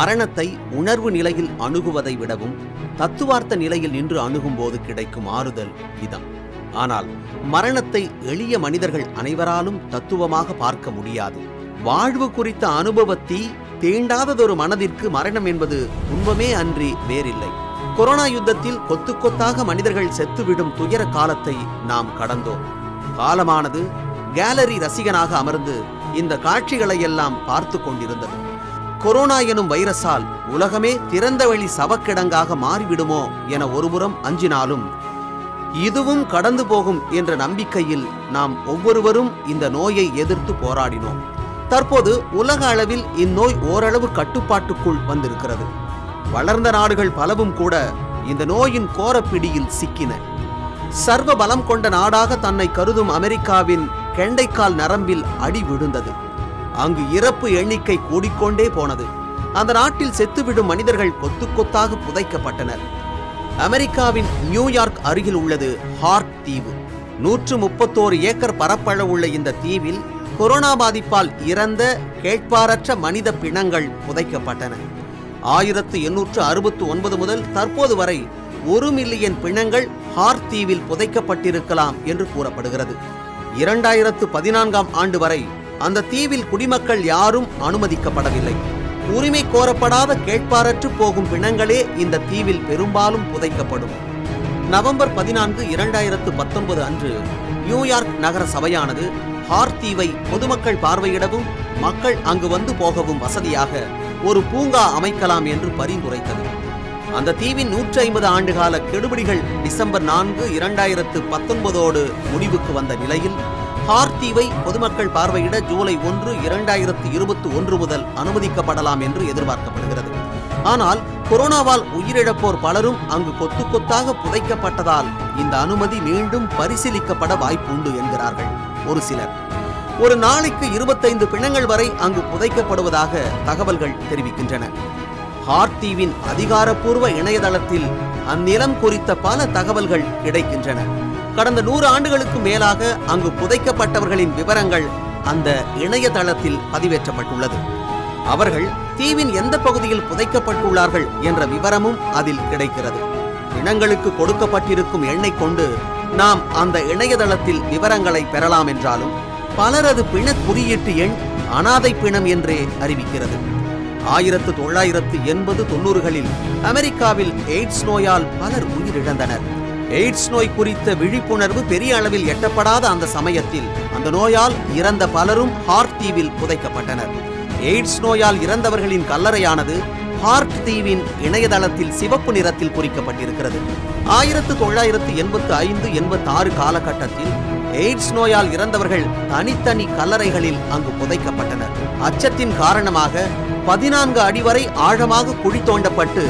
மரணத்தை உணர்வு நிலையில் அணுகுவதை விடவும் தத்துவார்த்த நிலையில் நின்று அணுகும்போது கிடைக்கும் ஆறுதல் இதம். ஆனால் மரணத்தை எளிய மனிதர்கள் அனைவராலும் தத்துவமாக பார்க்க முடியாது. வாழ்வு குறித்த அனுபவத்தி தீண்டாததொரு மனதிற்கு மரணம் என்பது துன்பமே அன்றி வேறில்லை. கொரோனா யுத்தத்தில் கொத்து கொத்தாக மனிதர்கள் செத்துவிடும் துயர காலத்தை நாம் கடந்தோம். காலமானது கேலரி ரசிகனாக அமர்ந்து இந்த காட்சிகளை எல்லாம் பார்த்து கொண்டிருந்தது. கொரோனா எனும் வைரஸால் உலகமே திறந்தவெளி சவக்கிடங்காக மாறிவிடுமோ என ஒருபுறம் அஞ்சினாலும் இதுவும் கடந்து போகும் என்ற நம்பிக்கையில் நாம் ஒவ்வொருவரும் இந்த நோயை எதிர்த்து போராடினோம். தற்போது உலக அளவில் இந்நோய் ஓரளவு கட்டுப்பாட்டுக்குள் வந்திருக்கிறது. வளர்ந்த நாடுகள் பலவும் கூட இந்த நோயின் கோரப்பிடியில் சிக்கின. சர்வ பலம் கொண்ட நாடாக தன்னை கருதும் அமெரிக்காவின் கெண்டைக்கால் நரம்பில் அடி விழுந்தது. அங்கு இறப்பு எண்ணிக்கை கூடிக்கொண்டே போனது. அந்த நாட்டில் செத்துவிடும் மனிதர்கள் கொத்து கொத்தாக புதைக்கப்பட்டனர். அமெரிக்காவின் நியூயார்க் அருகில் உள்ளது ஹார்ட் தீவு. நூற்று முப்பத்தோரு ஏக்கர் பரப்பளவுள்ள இந்த தீவில் கொரோனா பாதிப்பால் இறந்த கேட்பாரற்ற மனித பிணங்கள் புதைக்கப்பட்டன. ஆயிரத்து எண்ணூற்று அறுபத்து ஒன்பது முதல் தற்போது வரை ஒரு மில்லியன் பிணங்கள் ஹார்ட் தீவில் புதைக்கப்பட்டிருக்கலாம் என்று கூறப்படுகிறது. இரண்டாயிரத்து பதினான்காம் ஆண்டு வரை அந்த தீவில் குடிமக்கள் யாரும் அனுமதிக்கப்படவில்லை. உரிமை கோரப்படாத கேட்பாரற்று போகும் பிணங்களே இந்த தீவில் பெரும்பாலும் புதைக்கப்படும். நவம்பர் பதினான்கு இரண்டாயிரத்து பத்தொன்பது அன்று நியூயார்க் நகர சபையானது ஹார் தீவை பொதுமக்கள் பார்வையிடவும் மக்கள் அங்கு வந்து போகவும் வசதியாக ஒரு பூங்கா அமைக்கலாம் என்று பரிந்துரைத்தது. அந்த தீவின் நூற்றி ஐம்பது ஆண்டுகால கெடுபிடிகள் டிசம்பர் நான்கு இரண்டாயிரத்து பத்தொன்பதோடு முடிவுக்கு வந்த நிலையில் ஹார்த் தீவை பொதுமக்கள் பார்வையிட ஜூலை ஒன்று இரண்டாயிரத்து இருபத்தி ஒன்று முதல் அனுமதிக்கப்படலாம் என்று எதிர்பார்க்கப்படுகிறது. ஆனால் கொரோனாவால் உயிரிழப்போர் பலரும் அங்கு கொத்து கொத்தாக புதைக்கப்பட்டதால் இந்த அனுமதி மீண்டும் பரிசீலிக்கப்பட வாய்ப்புண்டு என்கிறார்கள் ஒரு சிலர். ஒரு நாளைக்கு இருபத்தைந்து பிணங்கள் வரை அங்கு புதைக்கப்படுவதாக தகவல்கள் தெரிவிக்கின்றன. ஹார்ட் தீவின் அதிகாரப்பூர்வ இணையதளத்தில் அந்நிலம் குறித்த பல தகவல்கள் கிடைக்கின்றன. கடந்த நூறு ஆண்டுகளுக்கு மேலாக அங்கு புதைக்கப்பட்டவர்களின் விவரங்கள் அந்த இணையதளத்தில் பதிவேற்றப்பட்டுள்ளது. அவர்கள் தீவின் எந்த பகுதியில் புதைக்கப்பட்டுள்ளார்கள் என்ற விவரமும் அதில் கிடைக்கிறது. பிணங்களுக்கு கொடுக்கப்பட்டிருக்கும் எண்ணை கொண்டு நாம் அந்த இணையதளத்தில் விவரங்களை பெறலாம் என்றாலும் பலரது பிண குறியீட்டு எண் அனாதை பிணம் என்றே அறிவிக்கிறது. ஆயிரத்து தொள்ளாயிரத்து எண்பது தொண்ணூறுகளில் அமெரிக்காவில் எய்ட்ஸ் நோயால் பலர் உயிரிழந்தனர். எய்ட்ஸ் நோய் குறித்த விழிப்புணர்வு பெரிய அளவில் எட்டப்படாத அந்த சமயத்தில் அந்த நோயால் இறந்த பலரும் ஹார்ட் தீவில் புதைக்கப்பட்டனர். எய்ட்ஸ் நோயால் இறந்தவர்களின் கல்லறையானது ஹார்ட் தீவின் இணையதளத்தில் சிவப்பு நிறத்தில் குறிக்கப்பட்டிருக்கிறது ஆயிரத்து தொள்ளாயிரத்து எண்பத்து ஐந்து எண்பத்தி ஆறு காலகட்டத்தில் எய்ட்ஸ் நோயால் இறந்தவர்கள் தனித்தனி கல்லறைகளில் அங்கு புதைக்கப்பட்டனர். அச்சத்தின் காரணமாக பதினான்கு அடி வரை ஆழமாக குழி தோண்டப்பட்டு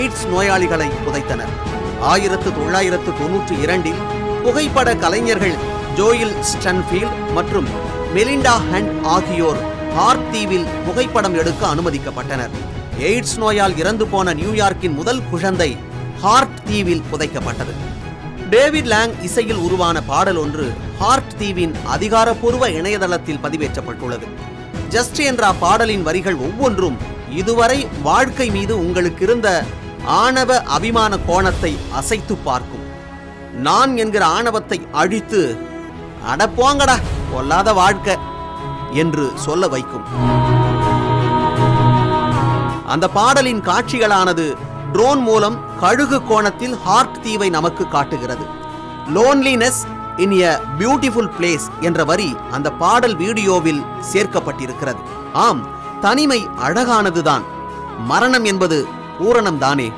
எய்ட்ஸ் நோயாளிகளை புதைத்தனர். ஆயிரத்து தொள்ளாயிரத்து தொன்னூற்றி இரண்டில் புகைப்பட கலைஞர்கள் ஜோயில் ஸ்டன்ஃபீல்ட் மற்றும் மெலிண்டா ஹண்ட் ஆகியோர் ஹார்ட் தீவில் புகைப்படம் எடுக்க அனுமதிக்கப்பட்டனர். எய்ட்ஸ் நோயால் இறந்து போன நியூயார்க்கின் முதல் குழந்தை ஹார்ட் தீவில் புதைக்கப்பட்டது. டேவிட் லாங் இசையில் உருவான பாடல் ஒன்று ஹார்ட் தீவின் அதிகாரப்பூர்வ இணையதளத்தில் பதிவேற்றப்பட்டுள்ளது. ஜஸ்ட் என்ற பாடலின் வரிகள் ஒவ்வொன்றும் இதுவரை வாழ்க்கை மீது உங்களுக்கு இருந்த ஆணவ அபிமான கோணத்தை அசைத்து பார்க்கும். நான் என்கிற ஆணவத்தை அழித்து அடப்போங்கடா கொல்லாத வாழ்க்கை என்று சொல்ல வைக்கும். அந்த பாடலின் காட்சிகளானது ட்ரோன் மூலம் கழுகு கோணத்தில் ஹார்ட் தீவை நமக்கு காட்டுகிறது. Loneliness in a beautiful place என்ற வரி அந்த பாடல் வீடியோவில் சேர்க்கப்பட்டிருக்கிறது. ஆம் தனிமை அழகானதுதான். மரணம் என்பது பூரணம் தானே?